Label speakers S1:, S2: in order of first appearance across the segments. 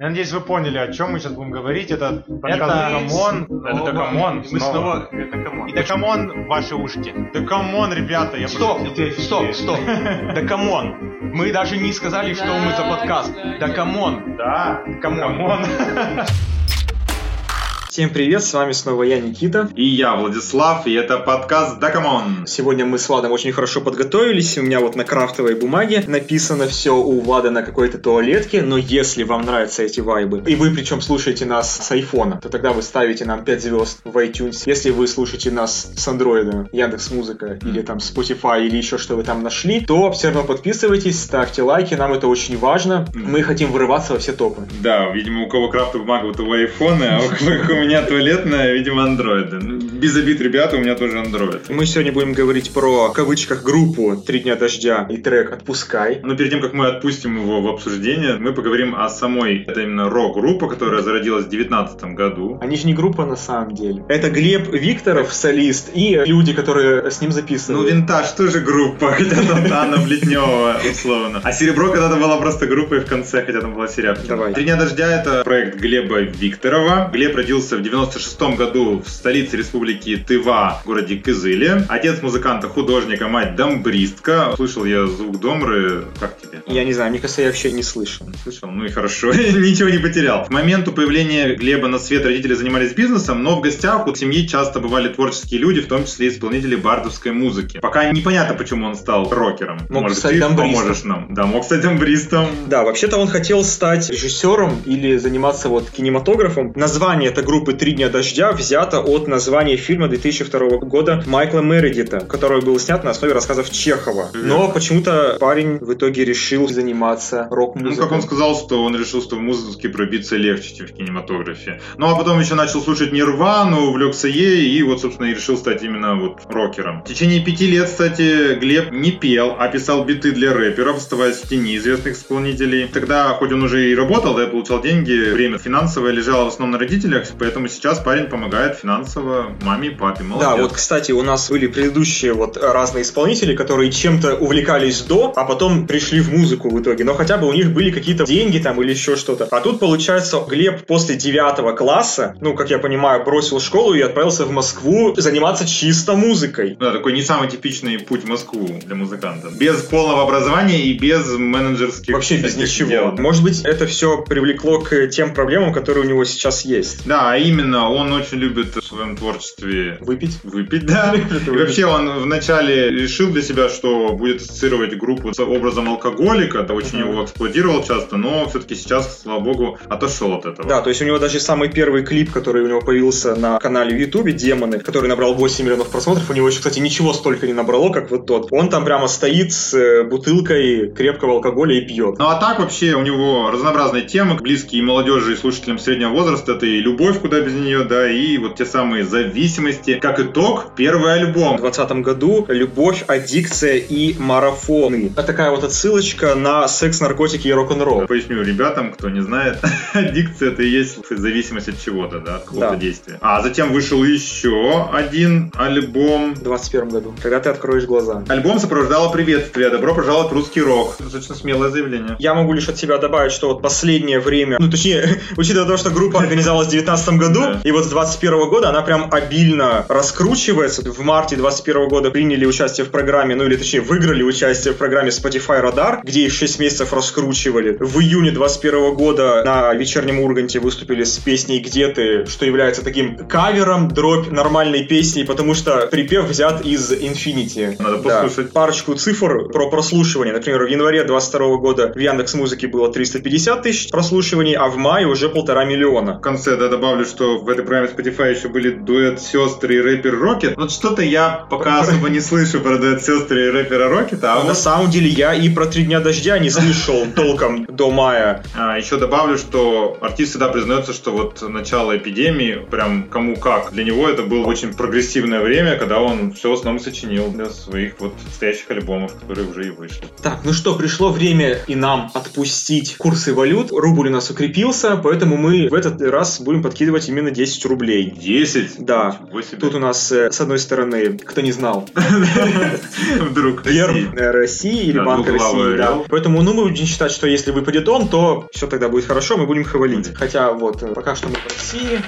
S1: Я надеюсь, вы поняли, о чем мы сейчас будем говорить. Это подкаст
S2: Это-
S1: Come on. Это
S2: Снова.
S1: Come on.
S2: Мы снова... Это come on.
S1: И да come on в ваши ушки. Да come on, ребята, я
S2: Стоп,
S1: просто-
S2: стоп, стоп. Да come on. Мы даже не сказали, что мы за подкаст. Да come on.
S1: Да,
S2: Come
S1: on.
S3: Всем привет, с вами снова я, Никита.
S4: И я, Владислав, и это подкаст Да Come on.
S3: Сегодня мы с Владом очень хорошо подготовились. У меня вот на крафтовой бумаге написано все у Влада на какой-то туалетке, но если вам нравятся эти вайбы, и вы причем слушаете нас с айфона, то тогда вы ставите нам 5 звезд в iTunes. Если вы слушаете нас с андроида, Яндекс Музыка или там Spotify или еще что вы там нашли, то все равно подписывайтесь, ставьте лайки, нам это очень важно. Мы хотим вырываться во все топы.
S4: Да, видимо, у кого крафтовая бумага, у того айфоны, а у кого- у меня туалетная, видимо, андроиды. Ну, Без обид, ребята, у меня тоже андроид.
S3: Мы сегодня будем говорить про, в кавычках, группу «Три дня дождя» и трек «Отпускай».
S4: Но перед тем, как мы отпустим его в обсуждение, мы поговорим о самой, это именно рок-группа, которая зародилась в 2019 году.
S3: Они же не группа на самом деле. Это Глеб Викторов, солист, и люди, которые с ним
S4: Ну,
S3: записывают.
S4: винтаж тоже группа, хотя там Анна Бледнева, условно. А Серебро когда-то была просто группой в конце, хотя там была серябкина.
S3: Давай.
S4: Три дня дождя это проект Глеба Викторова. Глеб родился в 96 году в столице республики Тыва, в городе Кызыле. Отец музыканта, художника, мать дамбристка. Слышал я звук домры. Как тебе?
S3: Я не знаю, мне кажется, я вообще не слышал.
S4: Слышал? Ну и хорошо, ничего не потерял. К моменту появления Глеба на свет родители занимались бизнесом, но в гостях у семьи часто бывали творческие люди, в том числе исполнители бардовской музыки. Пока непонятно, почему он стал рокером.
S3: Мог
S4: Может,
S3: стать
S4: ты
S3: дамбристом.
S4: поможешь нам? Да, мог стать дамбристом.
S3: Да, вообще-то он хотел стать режиссером или заниматься вот кинематографом. Название этой группы «Три дня дождя» взято от названия фильма 2002 года Майкла Мередита, который был снят на основе рассказов Чехова. Но почему-то парень в итоге решил заниматься
S4: Ну,
S3: рок-музыкой.
S4: как он сказал, что он решил, что в музыке пробиться легче, чем в кинематографе. Ну, а потом еще начал слушать Нирвану, увлекся ей, и вот, собственно, и решил стать именно вот рокером. В течение пяти лет, кстати, Глеб не пел, а писал биты для рэперов, оставаясь в тени известных исполнителей. Тогда, хоть он уже и работал, да, и получал деньги, время финансовое лежало в основном на родителях, поэтому сейчас парень помогает финансово маме и папе. Молодец.
S3: Да, вот, кстати, у нас были предыдущие вот разные исполнители, которые чем-то увлекались до, а потом пришли в музыку в итоге. Но хотя бы у них были какие-то деньги там или еще что-то. А тут, получается, Глеб после девятого класса, ну, как я понимаю, бросил школу и отправился в Москву заниматься чисто музыкой.
S4: Да, такой не самый типичный путь в Москву для музыканта. Без полного образования и без менеджерских
S3: Вообще без ничего.
S4: дел.
S3: Может быть, это все привлекло к тем проблемам, которые у него сейчас есть.
S4: Да, именно, он очень любит в своем творчестве
S3: Выпить?
S4: выпить, да. И вообще он вначале решил для себя, что будет ассоциировать группу с образом алкоголика, это очень его эксплуатировал часто, но все-таки сейчас, слава богу, отошел от этого.
S3: Да, то есть у него даже самый первый клип, который у него появился на канале в Ютубе, «Демоны», который набрал 8 миллионов просмотров, у него еще, кстати, ничего столько не набрало, как вот тот. Он там прямо стоит с э, бутылкой крепкого алкоголя и пьет.
S4: Ну а так вообще у него разнообразные темы, близкие и молодежи, и слушателям среднего возраста. Это и любовь, куда без нее, да, и вот те самые зависимости. Как итог, первый
S3: В
S4: альбом.
S3: 2020 году «Любовь, аддикция и марафоны». Это такая вот отсылочка на секс, наркотики и рок-н-ролл.
S4: Поясню ребятам, кто не знает, аддикция это и есть зависимость от чего-то, да, от какого-то
S3: Да.
S4: действия. А затем вышел еще один альбом.
S3: В 2021 году, когда ты откроешь глаза.
S4: Альбом сопровождало приветствие. Добро пожаловать в русский рок. Достаточно смелое заявление.
S3: Я могу лишь от себя добавить, что вот последнее время, ну точнее, учитывая то, что группа организовалась в 2019 году,
S4: Да.
S3: и вот с 2021 года она прям обильно раскручивается. В марте 2021 года приняли участие в программе, ну или точнее выиграли участие в программе Spotify Radar, где их 6 месяцев раскручивали. В июне 2021 года на вечернем Урганте выступили с песней «Где ты?», что является таким кавером, дробь нормальной песни, потому что припев взят из Infinity.
S4: Надо
S3: Да.
S4: послушать.
S3: Парочку цифр про прослушивание. Например, в январе 22 года в Яндекс Музыке было 350 тысяч прослушиваний, а в мае уже полтора миллиона.
S4: В конце да, добавлю, что в этой программе Spotify еще были дуэт сестры и рэпер Рокет. Вот что-то я пока особо не слышу про дуэт сестры и рэпера Рокета, а
S3: на самом деле я и про три дня дождя не слышал толком до мая.
S4: А, еще добавлю, что артист всегда признается, что вот начало эпидемии, прям кому как, для него это было очень прогрессивное время, когда он все в основном сочинил для своих вот настоящих альбомов, которые уже и вышли.
S3: Так, ну что, пришло время и нам отпустить курсы валют. Рубль у нас укрепился, поэтому мы в этот раз будем подкидывать именно 10 рублей.
S4: 10?
S3: Да. Тут у нас, э, с одной стороны, кто не знал,
S4: Вдруг
S3: герб
S4: России.
S3: э, России или Банк России, да. Поэтому, ну, мы будем считать, что если выпадет он, то все тогда будет хорошо, мы будем хвалить. Хотя вот, э, пока что мы в России,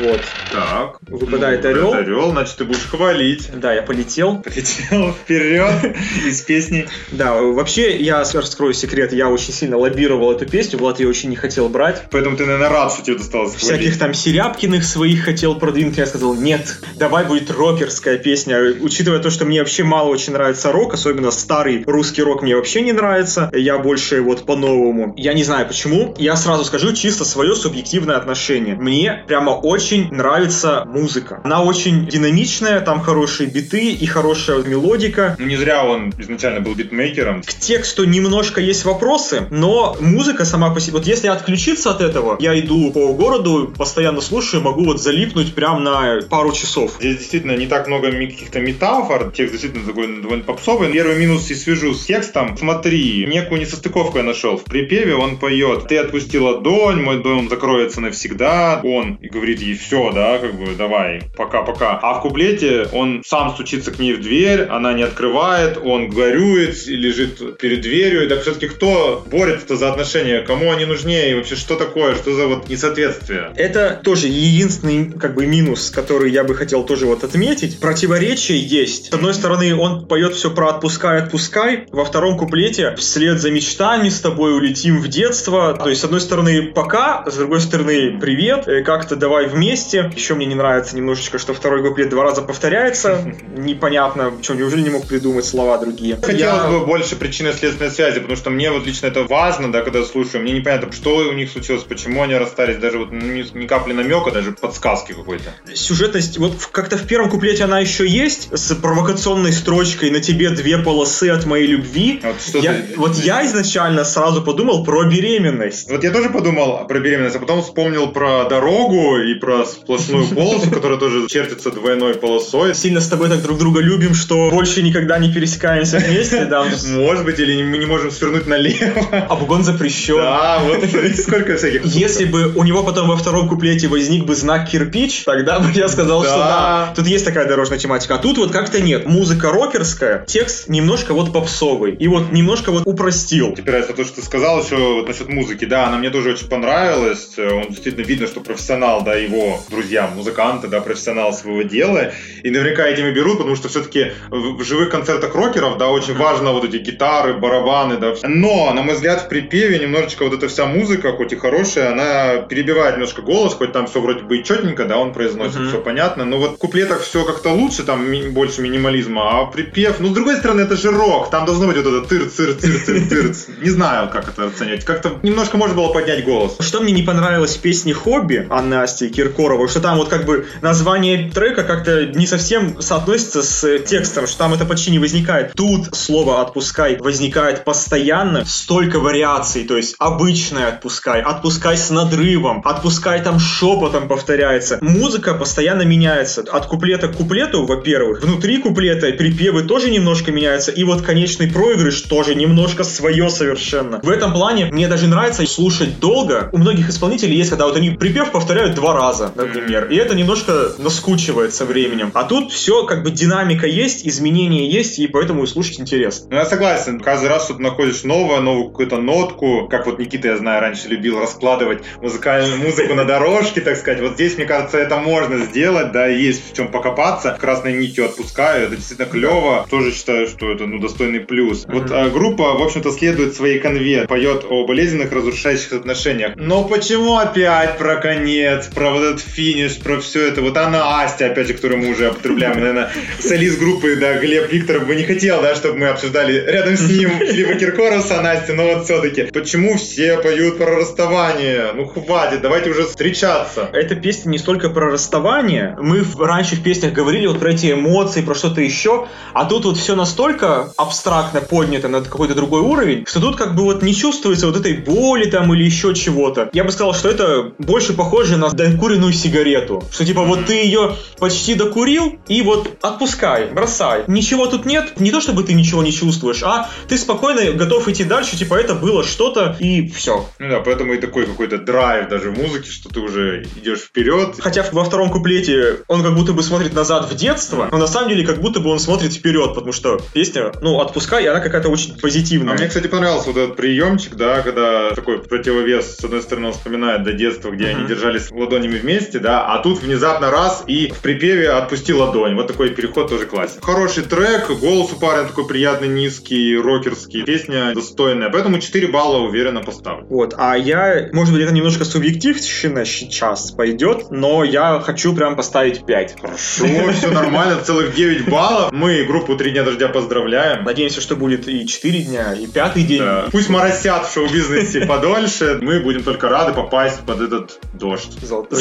S3: вот.
S4: Так.
S3: Выпадает
S4: Ну,
S3: орел.
S4: орел, значит, ты будешь хвалить.
S3: Да, я полетел.
S4: Полетел вперед из песни.
S3: Да, вообще, я раскрою секрет, я очень сильно лоббировал эту песню, Влад ее очень не хотел брать.
S4: Поэтому ты, наверное, рад, что тебе досталось
S3: Всяких там Серябкиных своих хотел продвинуть, я сказал, нет, давай будет рокерская песня. Учитывая то, что мне вообще мало очень нравится рок, особенно старый русский рок мне вообще не нравится, я больше вот по-новому. Я не знаю почему, я сразу скажу чисто свое субъективное отношение. Мне прямо очень нравится музыка. Она очень динамичная, там хорошие биты и хорошая мелодика.
S4: Ну, не зря он изначально был битмейкером.
S3: К тексту немножко есть вопросы, но музыка сама по себе... Вот если отключиться от этого, я иду по городу, постоянно слушаю, могу вот залипнуть прям на пару часов.
S4: Здесь действительно не так много каких-то метафор, текст действительно такой довольно попсовый. Первый минус и свяжу с текстом. Смотри, некую несостыковку я нашел. В припеве он поет «Ты отпусти ладонь, мой дом закроется навсегда». Он говорит ей «Все, да, как бы давай, пока-пока». А в куплете он сам стучится к ней в дверь, она не открывает, он горюет, и лежит перед дверью. И так все-таки кто борется за отношения? Кому они нужнее? И вообще что такое? Что за вот несоответствие?
S3: Это тоже единственный как бы минус, который я бы хотел тоже вот отметить. Противоречие есть. С одной стороны, он поет все про отпускай, отпускай. Во втором куплете вслед за мечтами с тобой улетим в детство. То есть, с одной стороны, пока, с другой стороны, привет, э, как-то давай вместе. Еще мне не нравится немножечко, что второй куплет два раза повторяется. Непонятно, что, неужели не мог придумать слова другие?
S4: Хотелось
S3: Я-
S4: бы больше причинно-следственной связи, потому что мне вот лично это важно, да, когда слушаю, мне непонятно, что у них случилось, почему они расстались, даже вот ни, ни капли намека, даже подсказки какой-то.
S3: сюжетность, вот как-то в первом куплете она еще есть, с провокационной строчкой «На тебе две полосы от моей любви».
S4: Вот что
S3: Я-
S4: ты-
S3: вот я изначально сразу подумал про беременность.
S4: Вот я тоже подумал про беременность, а потом вспомнил про дорогу и про сплошную полосу, которая тоже чертится двойной полосой.
S3: Сильно с тобой так друг друга любим, что больше никогда не пересекаемся вместе, да.
S4: Может быть, или мы не можем свернуть налево.
S3: Обгон запрещен.
S4: Да, вот сколько всяких.
S3: Если бы у него потом во втором куплете возник бы знак кирпич, тогда бы я сказал, что
S4: Да.
S3: тут есть такая дорожная тематика. А тут вот как-то нет. Музыка рокерская, текст немножко вот попсовый. И вот немножко вот упростил.
S4: Опираясь на то, что ты сказал еще вот насчет музыки, да, она мне тоже очень понравилась. Он действительно видно, что профессионал, да, его друзья, музыканты, да, профессионал своего дела. И наверняка этим и берут, потому что все-таки в живых концертах рокеров, да, очень важно вот эти гитары, барабаны, да. Но, на мой взгляд, в припеве немножечко вот эта вся музыка, хоть и хорошая, она перебивает немножко голос, хоть там все вроде бы и четенько, да, он произносит,
S3: Мгм.
S4: все понятно. Но вот в куплетах все как-то лучше, там больше минимализма, а припев, ну, с другой стороны, это же рок, там должно быть вот это тыр цыр цыр цыр цыр Не знаю, как это оценивать. Как-то немножко можно было поднять голос.
S3: Что мне не понравилось в песне «Хобби» Анны Асти Киркоровой, что там вот как бы название трека как-то не совсем соотносится с э, текстом, что там это почти не возникает. Тут слово «отпускай» возникает постоянно, столько вариаций, то есть обычное «отпускай», «отпускай с надрывом», «отпускай» там шепотом повторяется. Музыка постоянно меняется. От куплета к куплету, во-первых, внутри куплета припевы тоже немножко меняются, и вот конечный проигрыш тоже немножко свое совершенно. В этом плане мне даже нравится слушать долго. У многих исполнителей есть, когда вот они припев повторяют два раза, например, и это немножко наскучивает со временем. А тут все как бы динамика есть, изменения есть, и поэтому и слушать интересно.
S4: Ну, я согласен. Каждый раз что-то находишь новое, новую какую-то нотку. Как вот Никита, я знаю, раньше любил раскладывать музыкальную музыку на дорожке, так сказать. Вот здесь, мне кажется, это можно сделать, да, есть в чем покопаться. Красной нитью отпускаю, это действительно клево. Тоже считаю, что это, ну, достойный плюс. Вот а, группа, в общем-то, следует своей конве, поет о болезненных, разрушающих отношениях. Но почему опять про конец, про вот этот финиш, про все это? Вот она, Астя, опять же, которую мы уже употребляем, наверное, солист группы, да, Глеб Викторов бы не хотел, да, чтобы мы обсуждали рядом с ним Филиппа Киркорова с Настей, но вот все-таки, почему все поют про расставание? Ну, хватит, давайте уже встречаться.
S3: Эта песня не столько про расставание. Мы раньше в песнях говорили вот про эти эмоции, про что-то еще. А тут вот все настолько абстрактно поднято на какой-то другой уровень, что тут как бы вот не чувствуется вот этой боли там или еще чего-то. Я бы сказал, что это больше похоже на выкуренную сигарету. Что типа вот ты ее почти докурил и вот отпускай, бросай. Ничего тут нет, не то чтобы ты ничего не чувствуешь, а ты спокойно готов идти дальше, типа это было что-то и все.
S4: Ну да, поэтому и такой какой-то драйв даже в музыке, что ты уже идешь вперед.
S3: Хотя во втором куплете он как будто бы смотрит назад в детство, но на самом деле как будто бы он смотрит вперед, потому что песня, ну, отпускай, и она какая-то очень
S4: А
S3: позитивная.
S4: мне, кстати, понравился вот этот приемчик, да, когда такой противовес, с одной стороны, он вспоминает до детства, где они
S3: Мгм.
S4: держались ладонями вместе, да, а тут внезапно раз и в припеве отпусти ладонь. Вот такой переход тоже классик. Хороший трек, голос у парня такой приятный, низкий, рокерский. Песня достойная, поэтому 4 балла уверенно поставлю.
S3: Вот, а я, может быть, это немножко субъективщина сейчас пойдет, но я хочу прям поставить 5.
S4: Хорошо, все нормально, целых 9 баллов. Мы группу «Три дня дождя» поздравляем.
S3: Надеемся, что будет и 4 дня, и пятый день.
S4: Да. Пусть моросят в шоу-бизнесе подольше, мы будем только рады попасть под этот дождь. Золотой.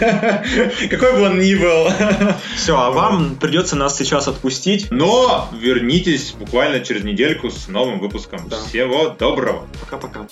S4: Да. Какой бы он ни был.
S3: Все, а вам придется нас сейчас отпустить.
S4: Но вернитесь буквально через недельку с новым выпуском.
S3: Да.
S4: Всего доброго.
S3: Пока-пока.